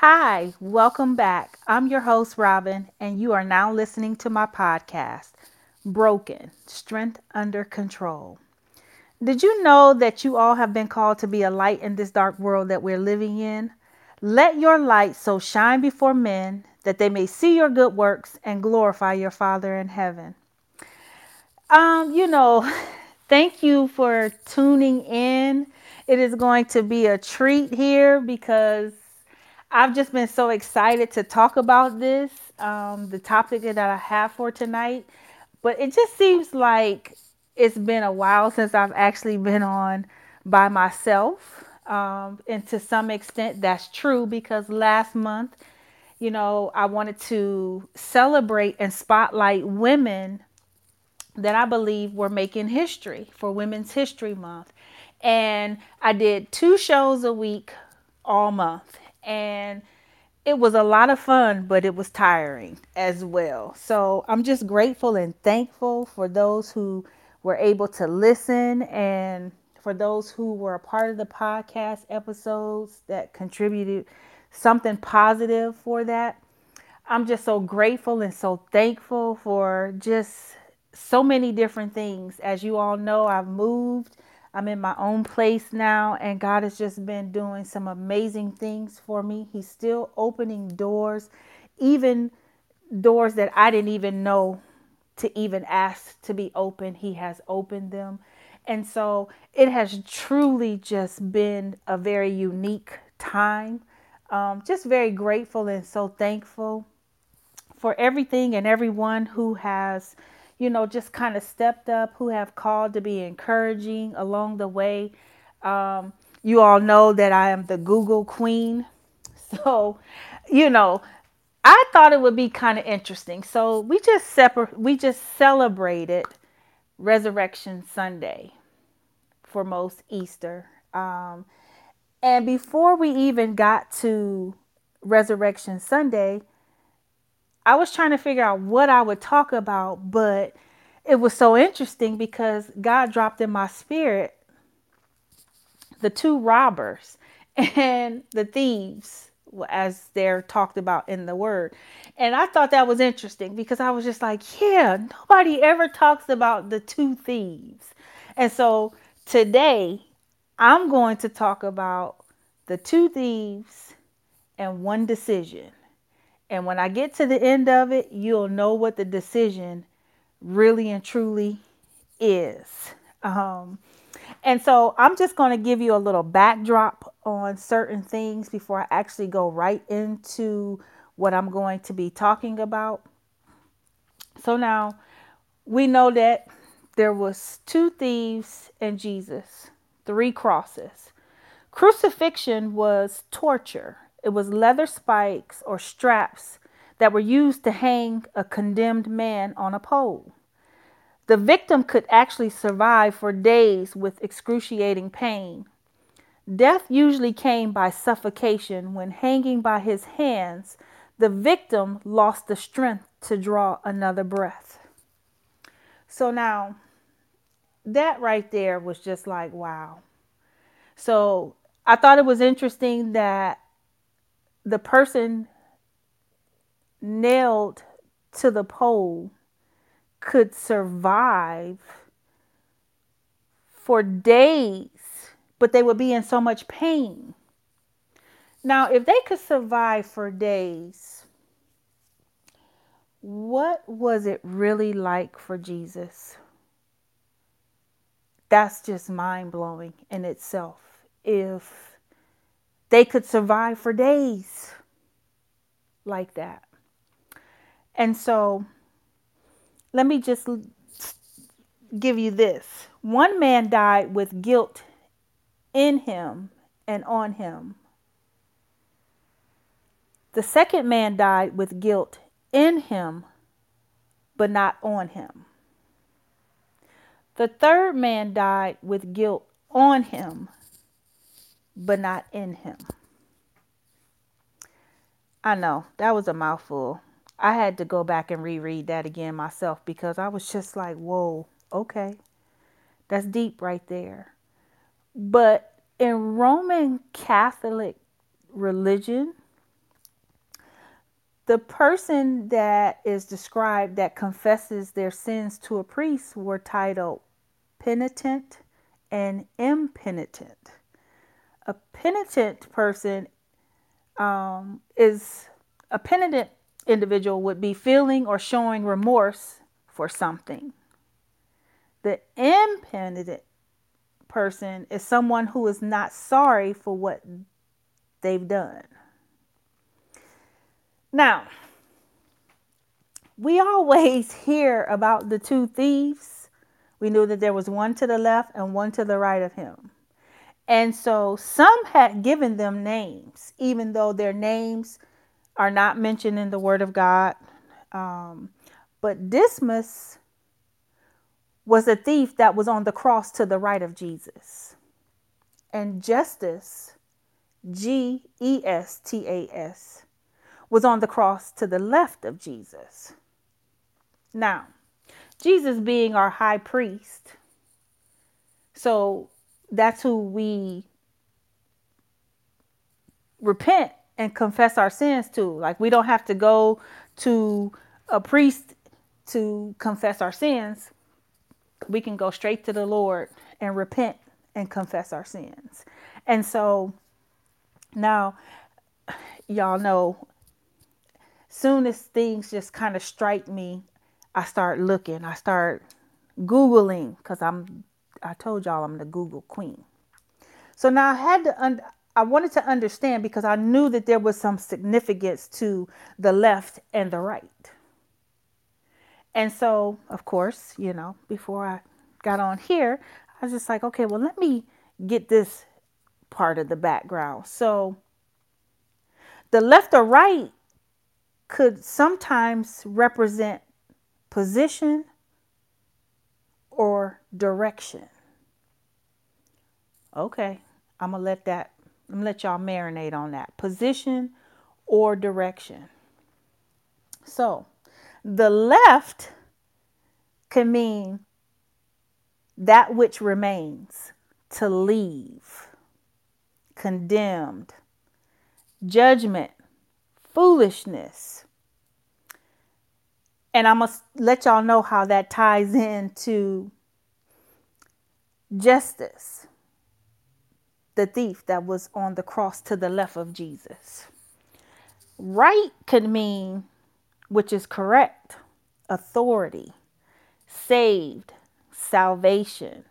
Hi, welcome back. I'm your host, Robin, and you are now listening to my podcast, Broken Strength Under Control. Did you know that you all have been called to be a light in this dark world that we're living in? Let your light so shine before men that they may see your good works and glorify your Father in heaven. Um, you know, thank you for tuning in. It is going to be a treat here because I've just been so excited to talk about this, um, the topic that I have for tonight. But it just seems like it's been a while since I've actually been on by myself. Um, and to some extent, that's true because last month, you know, I wanted to celebrate and spotlight women that I believe were making history for Women's History Month. And I did two shows a week all month. And it was a lot of fun, but it was tiring as well. So I'm just grateful and thankful for those who were able to listen and for those who were a part of the podcast episodes that contributed something positive for that. I'm just so grateful and so thankful for just so many different things. As you all know, I've moved. I'm in my own place now, and God has just been doing some amazing things for me. He's still opening doors, even doors that I didn't even know to even ask to be open. He has opened them. And so it has truly just been a very unique time. Um, just very grateful and so thankful for everything and everyone who has you know, just kind of stepped up, who have called to be encouraging along the way. Um, you all know that I am the Google queen. So, you know, I thought it would be kind of interesting. So we just separate we just celebrated Resurrection Sunday for most Easter. Um, and before we even got to Resurrection Sunday, I was trying to figure out what I would talk about, but it was so interesting because God dropped in my spirit the two robbers and the thieves as they're talked about in the word. And I thought that was interesting because I was just like, yeah, nobody ever talks about the two thieves. And so today I'm going to talk about the two thieves and one decision. And when I get to the end of it, you'll know what the decision really and truly is. Um, and so I'm just going to give you a little backdrop on certain things before I actually go right into what I'm going to be talking about. So now we know that there was two thieves and Jesus, three crosses. Crucifixion was torture it was leather spikes or straps that were used to hang a condemned man on a pole. The victim could actually survive for days with excruciating pain. Death usually came by suffocation when hanging by his hands, the victim lost the strength to draw another breath. So now, that right there was just like, wow. So I thought it was interesting that the person nailed to the pole could survive for days, but they would be in so much pain. Now, if they could survive for days, what was it really like for Jesus? That's just mind blowing in itself. If they could survive for days like that. And so let me just give you this one man died with guilt in him and on him. The second man died with guilt in him, but not on him. The third man died with guilt on him, but not in him. I know that was a mouthful. I had to go back and reread that again myself because I was just like, whoa, okay. That's deep right there. But in Roman Catholic religion, the person that is described that confesses their sins to a priest were titled penitent and impenitent. A penitent person um, is a penitent individual would be feeling or showing remorse for something. The impenitent person is someone who is not sorry for what they've done. Now, we always hear about the two thieves. We knew that there was one to the left and one to the right of him. And so some had given them names, even though their names are not mentioned in the Word of God. Um, but Dismas was a thief that was on the cross to the right of Jesus. And Gestas, G E S T A S, was on the cross to the left of Jesus. Now, Jesus being our high priest, so that's who we repent and confess our sins to. Like, we don't have to go to a priest to confess our sins. We can go straight to the Lord and repent and confess our sins. And so now, y'all know soon as things just kind of strike me, I start looking. I start Googling because I'm, I told y'all I'm the Google queen. So now I had to, un- I wanted to understand because I knew that there was some significance to the left and the right. And so, of course, you know, before I got on here, I was just like, okay, well, let me get this part of the background. So, the left or right could sometimes represent position or direction. Okay, I'm gonna let that I'm gonna let y'all marinate on that. Position or direction. So the left can mean that which remains, to leave, condemned, judgment, foolishness. And I must let y'all know how that ties into Gestas, the thief that was on the cross to the left of Jesus. Right could mean, which is correct, authority, saved, salvation,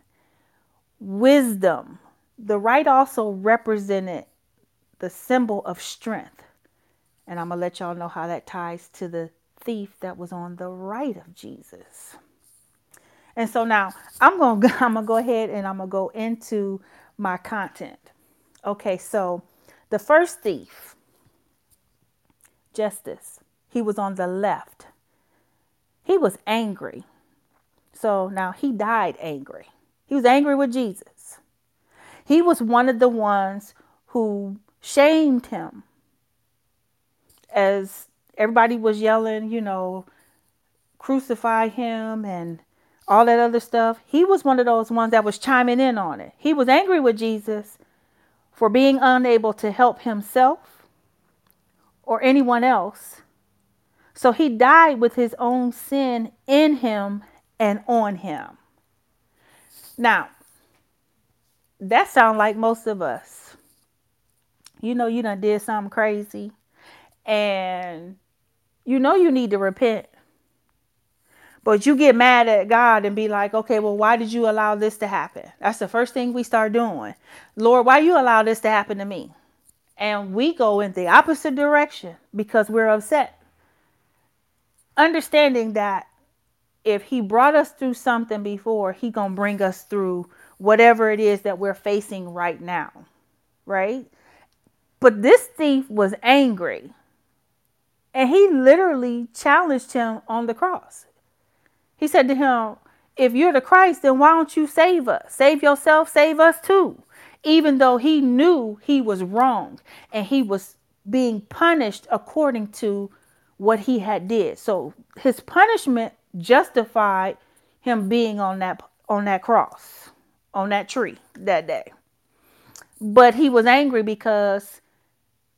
wisdom. The right also represented the symbol of strength. And I'm going to let y'all know how that ties to the thief that was on the right of Jesus. And so now I'm going to I'm going to go ahead and I'm going to go into my content. Okay, so the first thief, Gestas, he was on the left. He was angry. So now he died angry. He was angry with Jesus. He was one of the ones who shamed him as everybody was yelling, you know, crucify him and all that other stuff. He was one of those ones that was chiming in on it. He was angry with Jesus for being unable to help himself or anyone else. So he died with his own sin in him and on him. Now, that sounds like most of us. You know you done did something crazy and you know you need to repent. But you get mad at God and be like, okay, well, why did you allow this to happen? That's the first thing we start doing. Lord, why you allow this to happen to me? And we go in the opposite direction because we're upset. Understanding that if he brought us through something before, he going to bring us through whatever it is that we're facing right now. Right? But this thief was angry and he literally challenged him on the cross. He said to him, If you're the Christ, then why don't you save us? Save yourself, save us too. Even though he knew he was wrong and he was being punished according to what he had did. So his punishment justified him being on that on that cross, on that tree that day. But he was angry because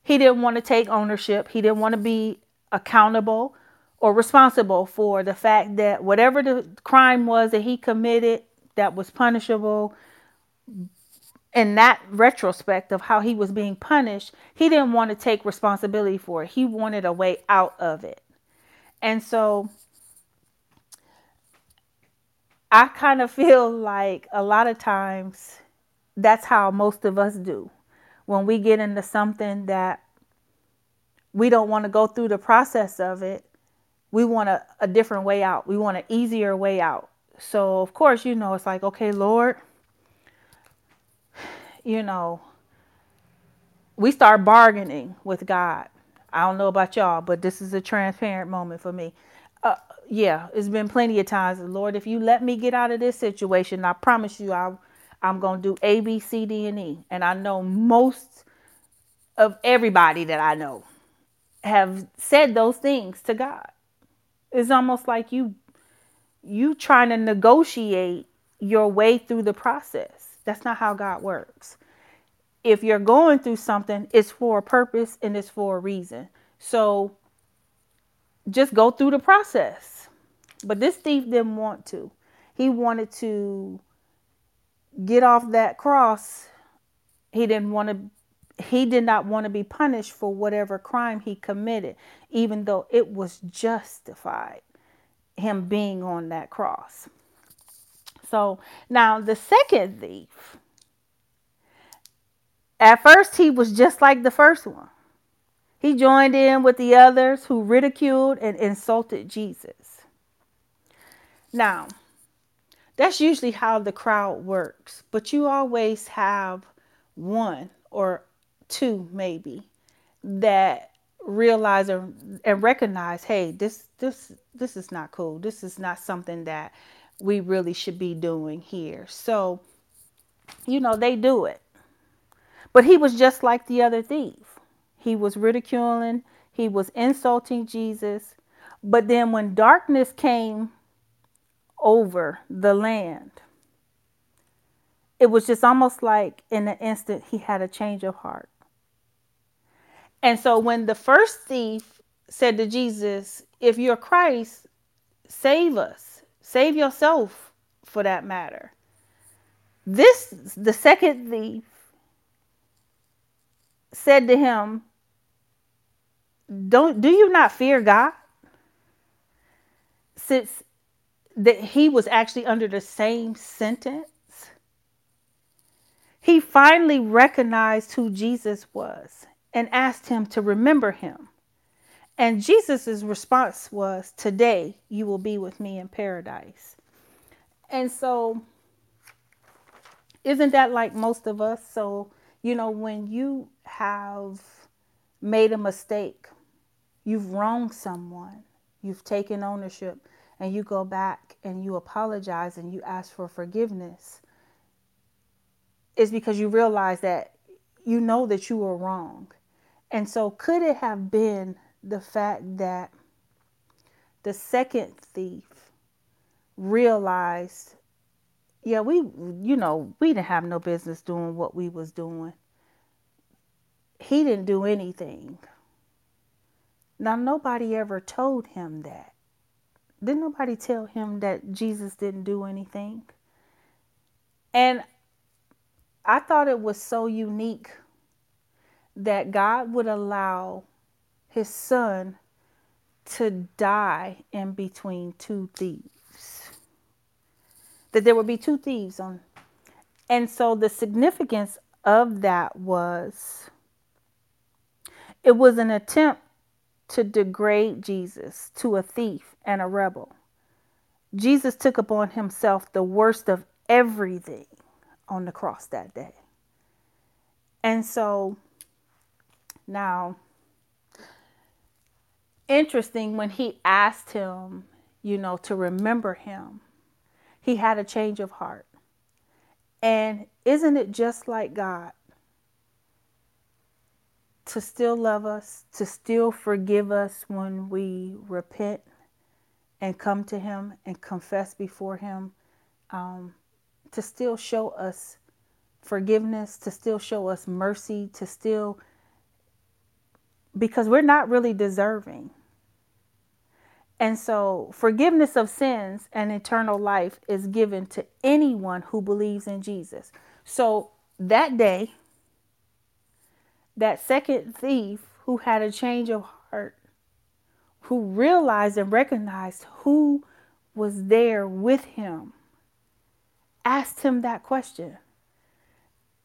he didn't want to take ownership. He didn't want to be accountable or responsible for the fact that whatever the crime was that he committed that was punishable in that retrospect of how he was being punished, he didn't want to take responsibility for it. He wanted a way out of it. And so I kind of feel like a lot of times that's how most of us do. When we get into something that we don't want to go through the process of it, we want a, a different way out. We want an easier way out. So, of course, you know, it's like, okay, Lord, you know, we start bargaining with God. I don't know about y'all, but this is a transparent moment for me. Uh, yeah, it's been plenty of times, Lord, if you let me get out of this situation, I promise you, I, I'm going to do A, B, C, D, and E. And I know most of everybody that I know have said those things to God. It's almost like you you trying to negotiate your way through the process. That's not how God works. If you're going through something, it's for a purpose and it's for a reason. So just go through the process. But this thief didn't want to. He wanted to get off that cross. He didn't want to he did not want to be punished for whatever crime he committed, even though it was justified him being on that cross. So now the second thief, at first he was just like the first one. He joined in with the others who ridiculed and insulted Jesus. Now, that's usually how the crowd works, but you always have one or two maybe that realize and, and recognize hey this this this is not cool. This is not something that we really should be doing here. So you know they do it. But he was just like the other thief. He was ridiculing. He was insulting jesus. But then when darkness came over the land it was just almost like in an instant he had a change of heart and so when the first thief said to Jesus, If you're Christ, save us, save yourself for that matter. This, the second thief, said to him, Don't do you not fear God? Since that he was actually under the same sentence. He finally recognized who Jesus was and asked him to remember him. And Jesus' response was, Today you will be with me in paradise. And so, isn't that like most of us? So, you know, when you have made a mistake, you've wronged someone, you've taken ownership, and you go back and you apologize and you ask for forgiveness, it's because you realize that you know that you were wrong and so, could it have been the fact that the second thief realized, yeah, we, you know, we didn't have no business doing what we was doing. He didn't do anything. Now, nobody ever told him that. Didn't nobody tell him that Jesus didn't do anything? And I thought it was so unique that God would allow his son to die in between two thieves. That there would be two thieves on. And so the significance of that was it was an attempt to degrade Jesus to a thief and a rebel. Jesus took upon himself the worst of everything on the cross that day. And so now, interesting when he asked him, you know, to remember him, he had a change of heart. And isn't it just like God to still love us, to still forgive us when we repent and come to Him and confess before Him, um, to still show us forgiveness, to still show us mercy, to still because we're not really deserving. And so, forgiveness of sins and eternal life is given to anyone who believes in Jesus. So, that day, that second thief who had a change of heart, who realized and recognized who was there with him, asked him that question.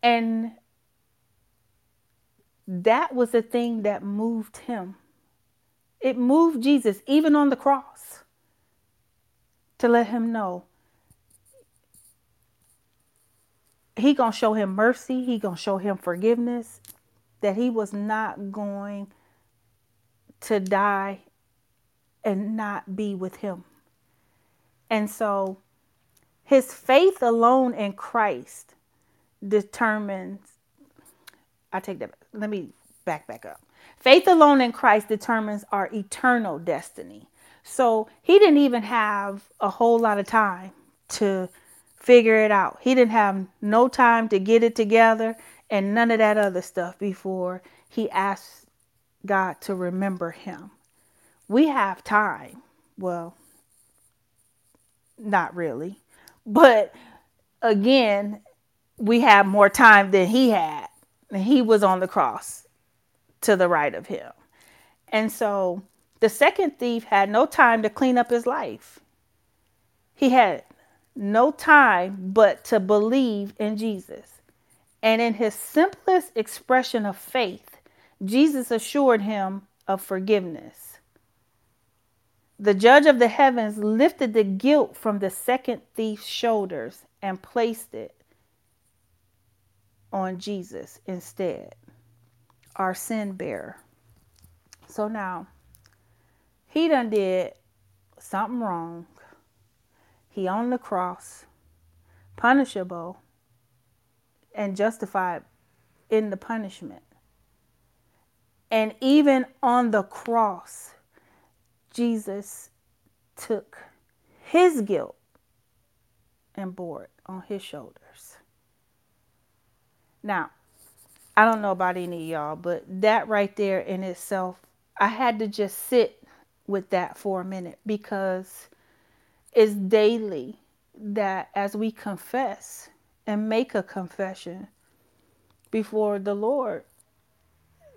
And that was the thing that moved him. It moved Jesus, even on the cross, to let him know. He gonna show him mercy. He gonna show him forgiveness that he was not going to die and not be with him. And so his faith alone in christ determines i take that let me back back up Faith alone in Christ determines our eternal destiny. So he didn't even have a whole lot of time to figure it out. He didn't have no time to get it together and none of that other stuff before he asked God to remember him. We have time. Well, not really. But again, we have more time than he had. He was on the cross to the right of him. And so the second thief had no time to clean up his life. He had no time but to believe in Jesus. And in his simplest expression of faith, Jesus assured him of forgiveness. The judge of the heavens lifted the guilt from the second thief's shoulders and placed it on Jesus instead our sin bearer. So now, he done did something wrong. He on the cross, punishable, and justified in the punishment. And even on the cross, Jesus took his guilt and bore it on his shoulders. Now, I don't know about any of y'all, but that right there in itself, I had to just sit with that for a minute because it's daily that as we confess and make a confession before the Lord,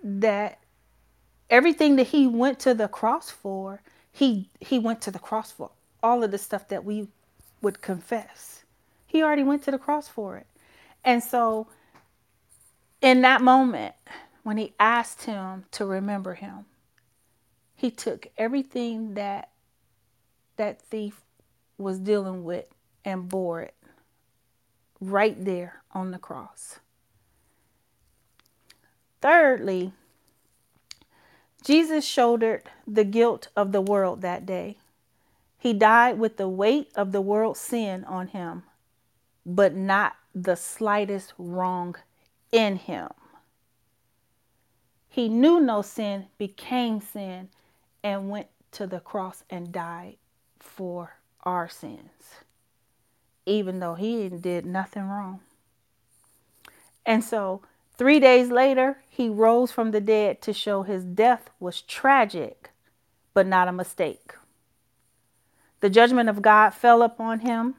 that everything that He went to the cross for, He He went to the cross for all of the stuff that we would confess. He already went to the cross for it. And so in that moment, when he asked him to remember him, he took everything that that thief was dealing with and bore it right there on the cross. Thirdly, Jesus shouldered the guilt of the world that day. He died with the weight of the world's sin on him, but not the slightest wrong in him. He knew no sin, became sin, and went to the cross and died for our sins, even though he did nothing wrong. And so, three days later, he rose from the dead to show his death was tragic, but not a mistake. The judgment of God fell upon him,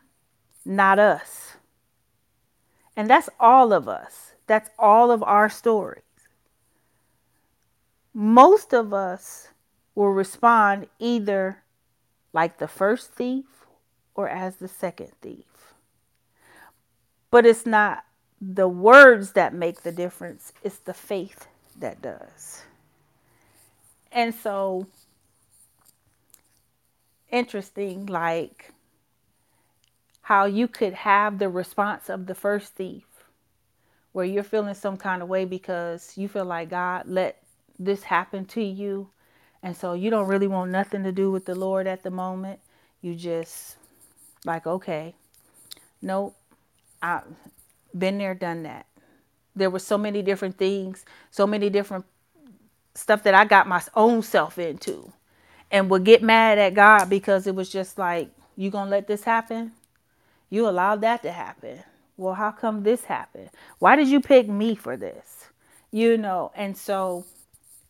not us. And that's all of us. That's all of our stories. Most of us will respond either like the first thief or as the second thief. But it's not the words that make the difference, it's the faith that does. And so, interesting, like how you could have the response of the first thief where you're feeling some kind of way because you feel like God let this happen to you. And so you don't really want nothing to do with the Lord at the moment. You just like, okay, nope, I've been there, done that. There were so many different things, so many different stuff that I got my own self into and would get mad at God because it was just like, you gonna let this happen? You allowed that to happen well, how come this happened? Why did you pick me for this? You know, and so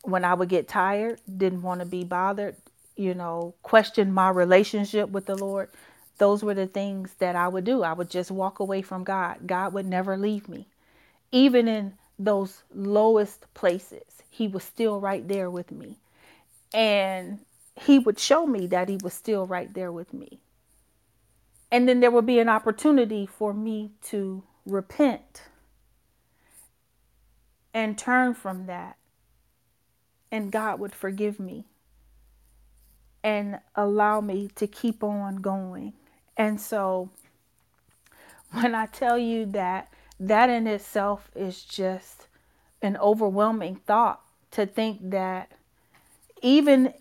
when I would get tired, didn't want to be bothered, you know, question my relationship with the Lord, those were the things that I would do. I would just walk away from God. God would never leave me. Even in those lowest places, He was still right there with me. And He would show me that He was still right there with me. And then there would be an opportunity for me to repent and turn from that. And God would forgive me and allow me to keep on going. And so when I tell you that that in itself is just an overwhelming thought to think that even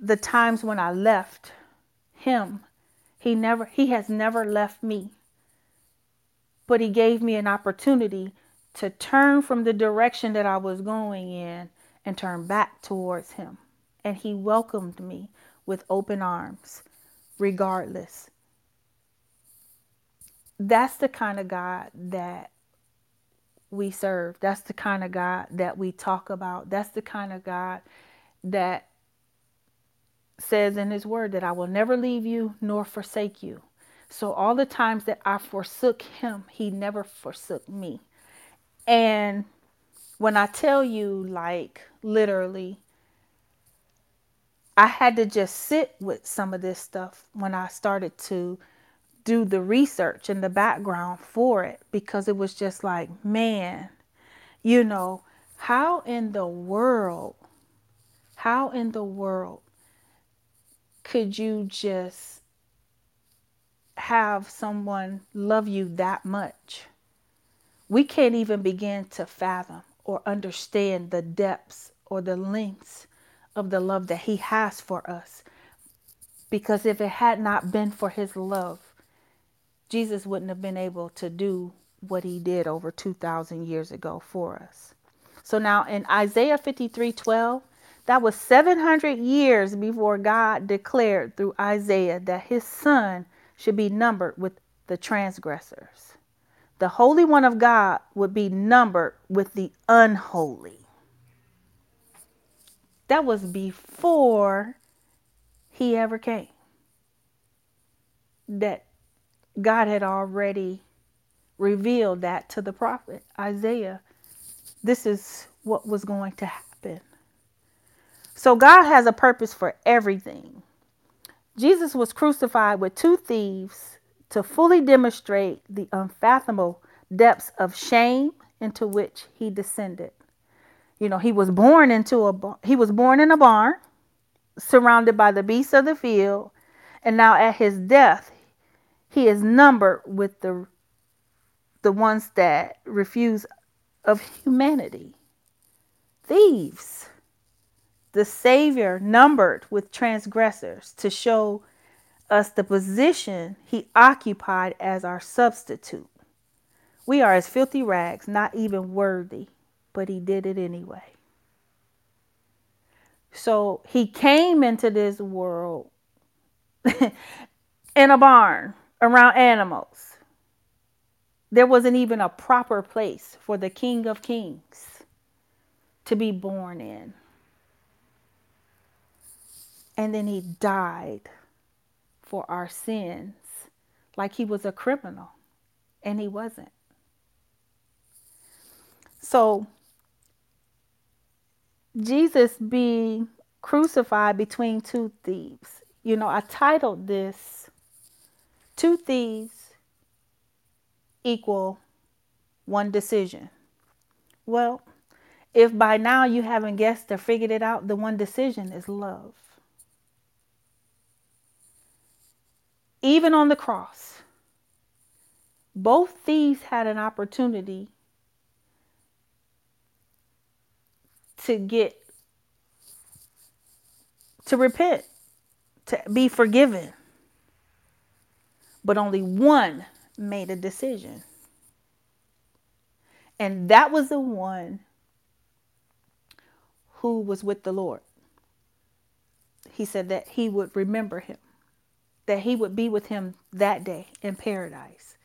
the times when I left him, he never he has never left me. But he gave me an opportunity to turn from the direction that I was going in and turn back towards him. And he welcomed me with open arms, regardless. That's the kind of God that we serve. That's the kind of God that we talk about. That's the kind of God that says in his word that I will never leave you nor forsake you. So all the times that I forsook him, he never forsook me. And when I tell you, like, literally, I had to just sit with some of this stuff when I started to do the research and the background for it because it was just like, man, you know, how in the world, how in the world could you just have someone love you that much? we can't even begin to fathom or understand the depths or the lengths of the love that He has for us. Because if it had not been for His love, Jesus wouldn't have been able to do what He did over 2,000 years ago for us. So now in Isaiah 53 12, that was 700 years before God declared through Isaiah that His Son should be numbered with the transgressors the Holy One of God would be numbered with the unholy. That was before he ever came. That God had already revealed that to the prophet Isaiah. This is what was going to happen. So God has a purpose for everything. Jesus was crucified with two thieves to fully demonstrate the unfathomable depths of shame into which he descended. You know, he was born into a he was born in a barn, surrounded by the beasts of the field, and now at his death, he is numbered with the the ones that refuse of humanity. Thieves. The Savior numbered with transgressors to show us the position he occupied as our substitute. We are as filthy rags, not even worthy, but he did it anyway. So he came into this world in a barn around animals. There wasn't even a proper place for the King of Kings to be born in. And then he died for our sins like he was a criminal, and he wasn't. So, Jesus being crucified between two thieves. You know, I titled this Two Thieves Equal One Decision. Well, if by now you haven't guessed or figured it out, the one decision is love. Even on the cross, both thieves had an opportunity to get to repent, to be forgiven. But only one made a decision. And that was the one who was with the Lord. He said that he would remember him that he would be with him that day in paradise.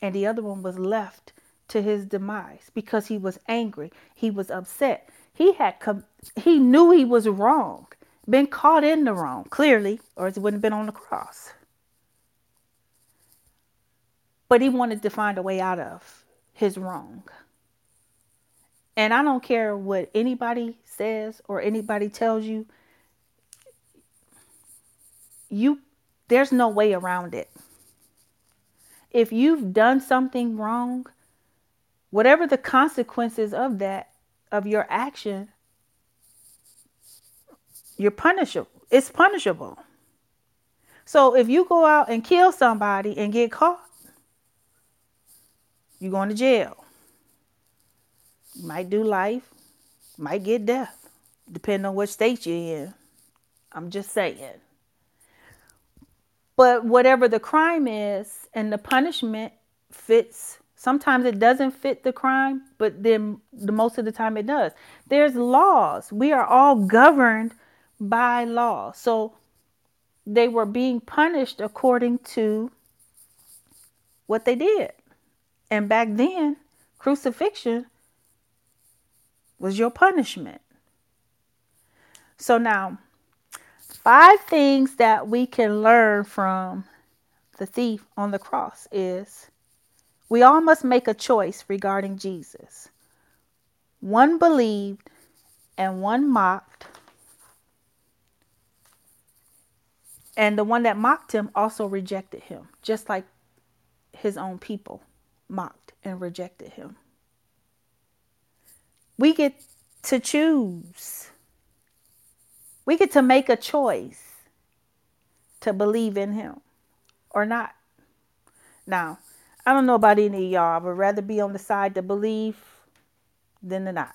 And the other one was left to his demise because he was angry. He was upset. He had com- he knew he was wrong been caught in the wrong, clearly, or it wouldn't have been on the cross. But he wanted to find a way out of his wrong. And I don't care what anybody says or anybody tells you, you there's no way around it. If you've done something wrong, whatever the consequences of that of your action, you're punishable. It's punishable. So if you go out and kill somebody and get caught, you're going to jail. You might do life, might get death, depending on what state you're in. I'm just saying. But whatever the crime is and the punishment fits, sometimes it doesn't fit the crime, but then the most of the time it does. There's laws. We are all governed by law. So they were being punished according to what they did. And back then, crucifixion was your punishment. So now, five things that we can learn from the thief on the cross is we all must make a choice regarding Jesus. One believed and one mocked And the one that mocked him also rejected him, just like his own people mocked and rejected him. We get to choose. We get to make a choice to believe in him or not. Now, I don't know about any of y'all. I would rather be on the side to believe than to not.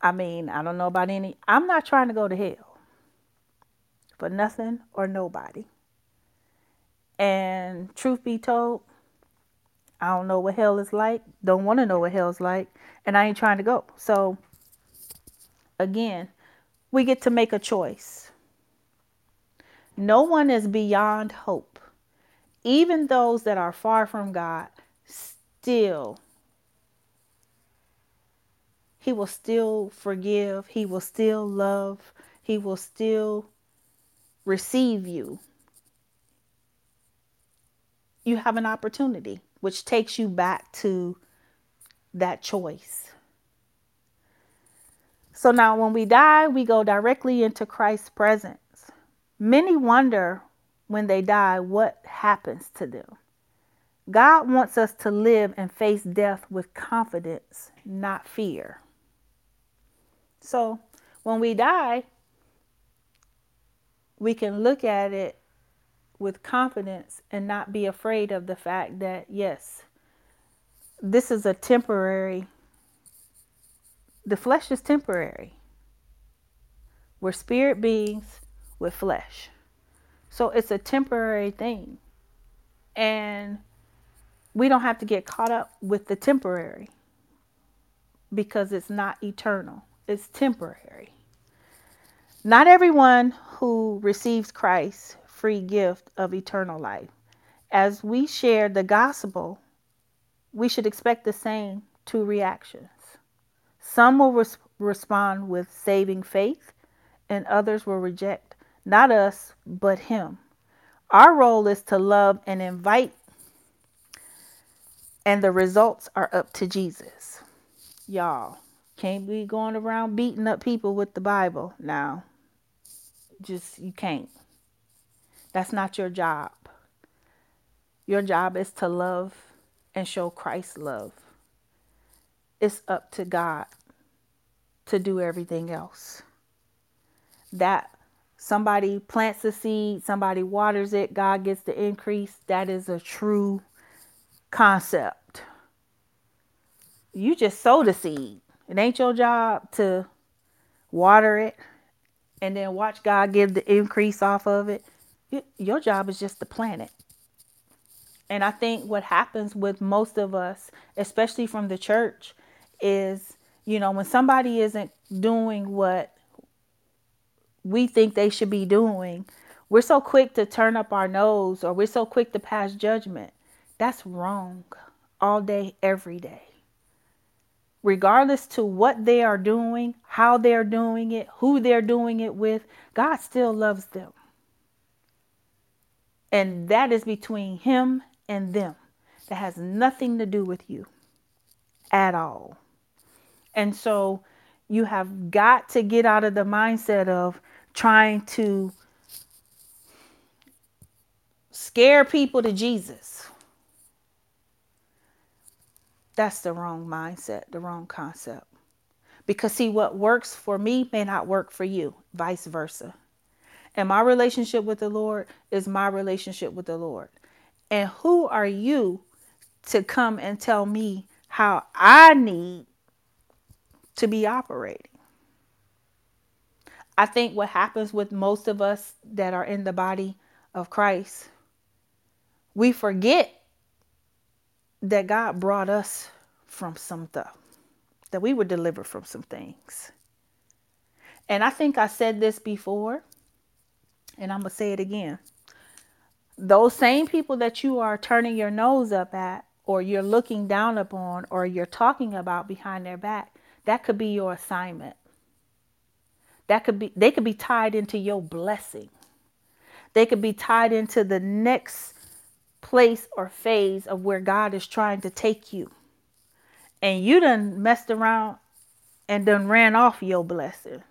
I mean, I don't know about any. I'm not trying to go to hell for nothing or nobody. And truth be told, I don't know what hell is like. Don't want to know what hell is like. And I ain't trying to go. So, again, we get to make a choice. No one is beyond hope. Even those that are far from God, still, He will still forgive. He will still love. He will still receive you, you have an opportunity, which takes you back to that choice. So now, when we die, we go directly into Christ's presence. Many wonder when they die what happens to them. God wants us to live and face death with confidence, not fear. So, when we die, we can look at it with confidence and not be afraid of the fact that, yes, this is a temporary, the flesh is temporary. We're spirit beings with flesh. So it's a temporary thing. And we don't have to get caught up with the temporary because it's not eternal, it's temporary. Not everyone who receives Christ's free gift of eternal life. As we share the gospel, we should expect the same two reactions. Some will res- respond with saving faith, and others will reject not us, but Him. Our role is to love and invite, and the results are up to Jesus. Y'all can't be going around beating up people with the Bible now just you can't. That's not your job. Your job is to love and show Christ's love. It's up to God to do everything else. That somebody plants the seed, somebody waters it, God gets the increase. That is a true concept. You just sow the seed. It ain't your job to water it, and then watch God give the increase off of it. Your job is just to plant it. And I think what happens with most of us, especially from the church, is, you know, when somebody isn't doing what we think they should be doing, we're so quick to turn up our nose or we're so quick to pass judgment. That's wrong all day, every day. regardless to what they are doing, how they're doing it, who they're doing it with, God still loves them. And that is between him and them. That has nothing to do with you at all. And so you have got to get out of the mindset of trying to scare people to Jesus. That's the wrong mindset, the wrong concept. Because, see, what works for me may not work for you, vice versa. And my relationship with the Lord is my relationship with the Lord. And who are you to come and tell me how I need to be operating? I think what happens with most of us that are in the body of Christ, we forget that God brought us from some stuff, that we were delivered from some things. And I think I said this before, and I'm going to say it again. Those same people that you are turning your nose up at, or you're looking down upon, or you're talking about behind their back, that could be your assignment. That could be they could be tied into your blessing. They could be tied into the next place or phase of where God is trying to take you. And you done messed around and done ran off your blessing.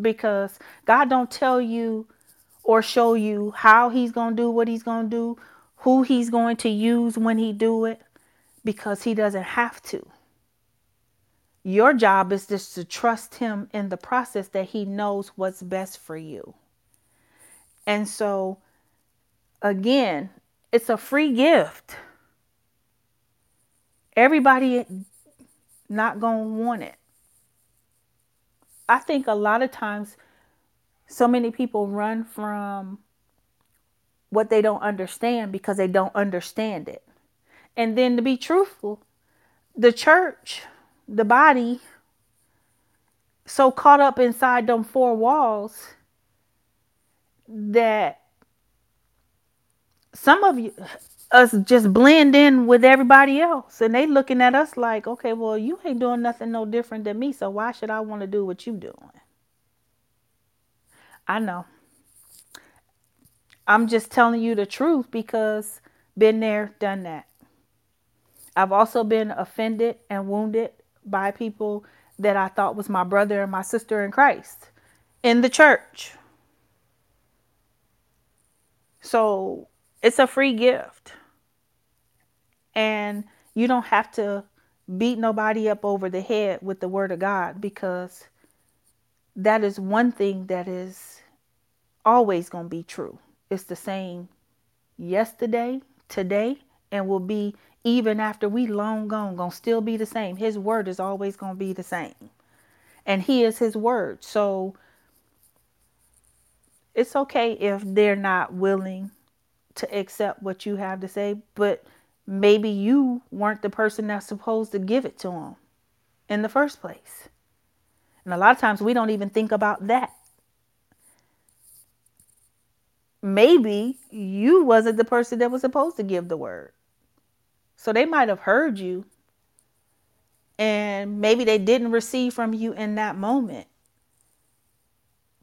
Because God don't tell you or show you how he's going to do what he's going to do, who he's going to use when he do it because he doesn't have to. Your job is just to trust him in the process that he knows what's best for you. And so again, it's a free gift. Everybody not going to want it. I think a lot of times so many people run from what they don't understand because they don't understand it. And then to be truthful, the church, the body, so caught up inside them four walls that some of you us just blend in with everybody else. And they looking at us like okay well you ain't doing nothing no different than me so why should i want to do what you doing? I know. I'm just telling you the truth because been there done that. I've also been offended and wounded by people that i thought was my brother and my sister in christ in the church so it's a free gift and you don't have to beat nobody up over the head with the word of God because that is one thing that is always going to be true. It's the same yesterday, today, and will be even after we long gone, to still be the same. His word is always to be the same. And he is his word. So it's okay if they're not willing to accept what you have to say, but maybe you weren't the person that's supposed to give it to them in the first place. And a lot of times we don't even think about that. Maybe you wasn't the person that was supposed to give the word. So they might have heard you and maybe they didn't receive from you in that moment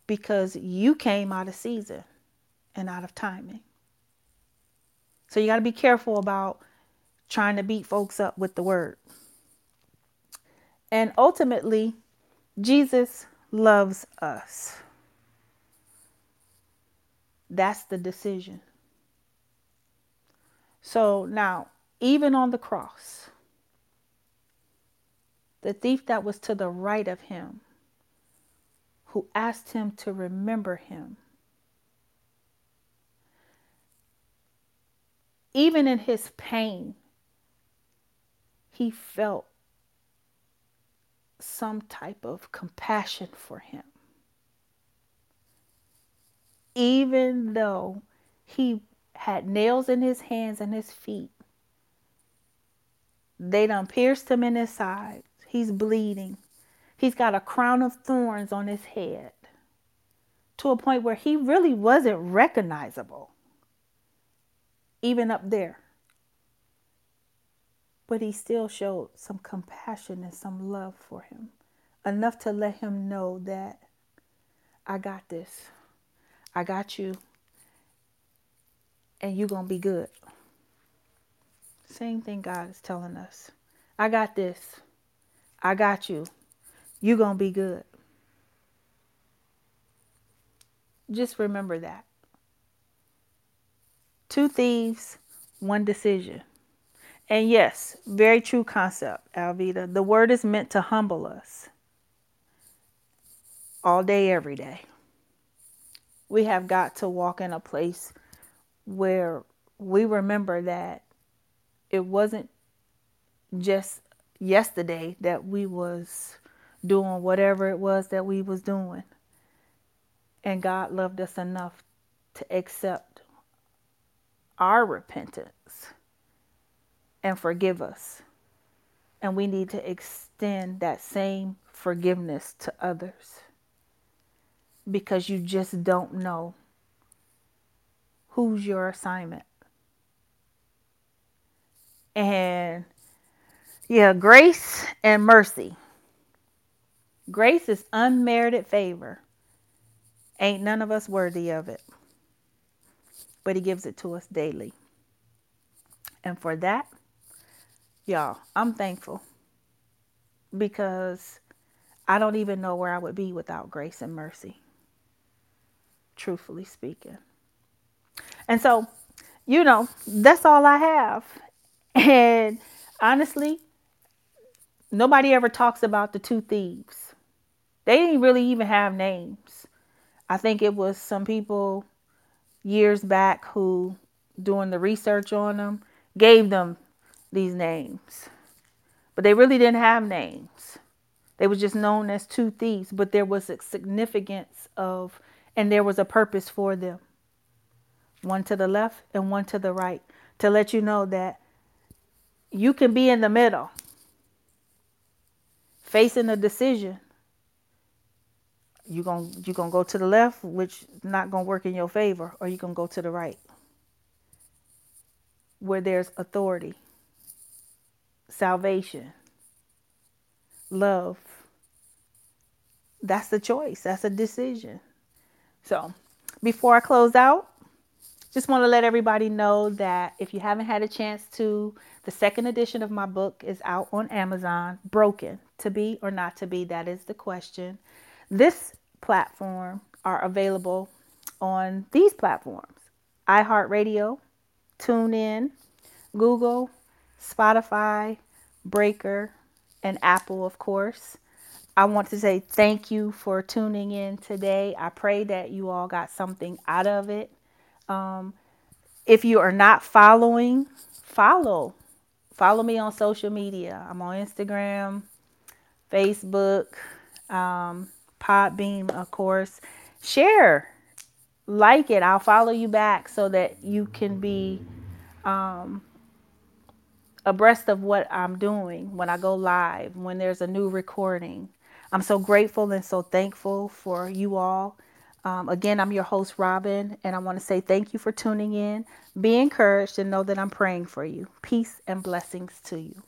because you came out of season and out of timing. So you got to be careful about trying to beat folks up with the word. And ultimately, Jesus loves us. That's the decision. So now, even on the cross, the thief that was to the right of him, who asked him to remember him, even in his pain, he felt some type of compassion for him. Even though he had nails in his hands and his feet, they done pierced him in his side. He's bleeding. He's got a crown of thorns on his head to a point where he really wasn't recognizable, even up there. But he still showed some compassion and some love for him, enough to let him know that I got this. I got you. And you're going to be good. Same thing God is telling us. I got this. I got you. You're going to be good. Just remember that. Two thieves, one decision. And yes, very true concept, Alvita. The word is meant to humble us all day, every day. We have got to walk in a place where we remember that it wasn't just yesterday that we was doing whatever it was that we was doing and God loved us enough to accept our repentance and forgive us. And we need to extend that same forgiveness to others because you just don't know who's your assignment. And yeah, grace and mercy. Grace is unmerited favor. Ain't none of us worthy of it. But He gives it to us daily. And for that, Y'all, I'm thankful because I don't even know where I would be without grace and mercy, truthfully speaking. And so, you know, that's all I have. And honestly, nobody ever talks about the two thieves. They didn't really even have names. I think it was some people years back who, doing the research on them, gave them these names. But they really didn't have names. They were just known as two thieves, but there was a significance of, and there was a purpose for them. One to the left and one to the right to let you know that you can be in the middle, facing a decision. You're going you gonna go to the left, which not going to work in your favor, or you're going to go to the right, where there's authority salvation, love. That's the choice, that's a decision. So, before I close out, just want to let everybody know that if you haven't had a chance to, the second edition of my book is out on Amazon, Broken, to be or not to be, that is the question. This platform are available on these platforms iHeartRadio, TuneIn, Google, Spotify, Breaker, and Apple, of course. I want to say thank you for tuning in today. I pray that you all got something out of it. Um, if you are not following, follow. Follow me on social media. I'm on Instagram, Facebook, um, Podbean, of course. Share, like it. I'll follow you back so that you can be um, abreast of what I'm doing when I go live, when there's a new recording. I'm so grateful and so thankful for you all. Um, again, I'm your host, Robin, and I want to say thank you for tuning in. Be encouraged and know that I'm praying for you. Peace and blessings to you.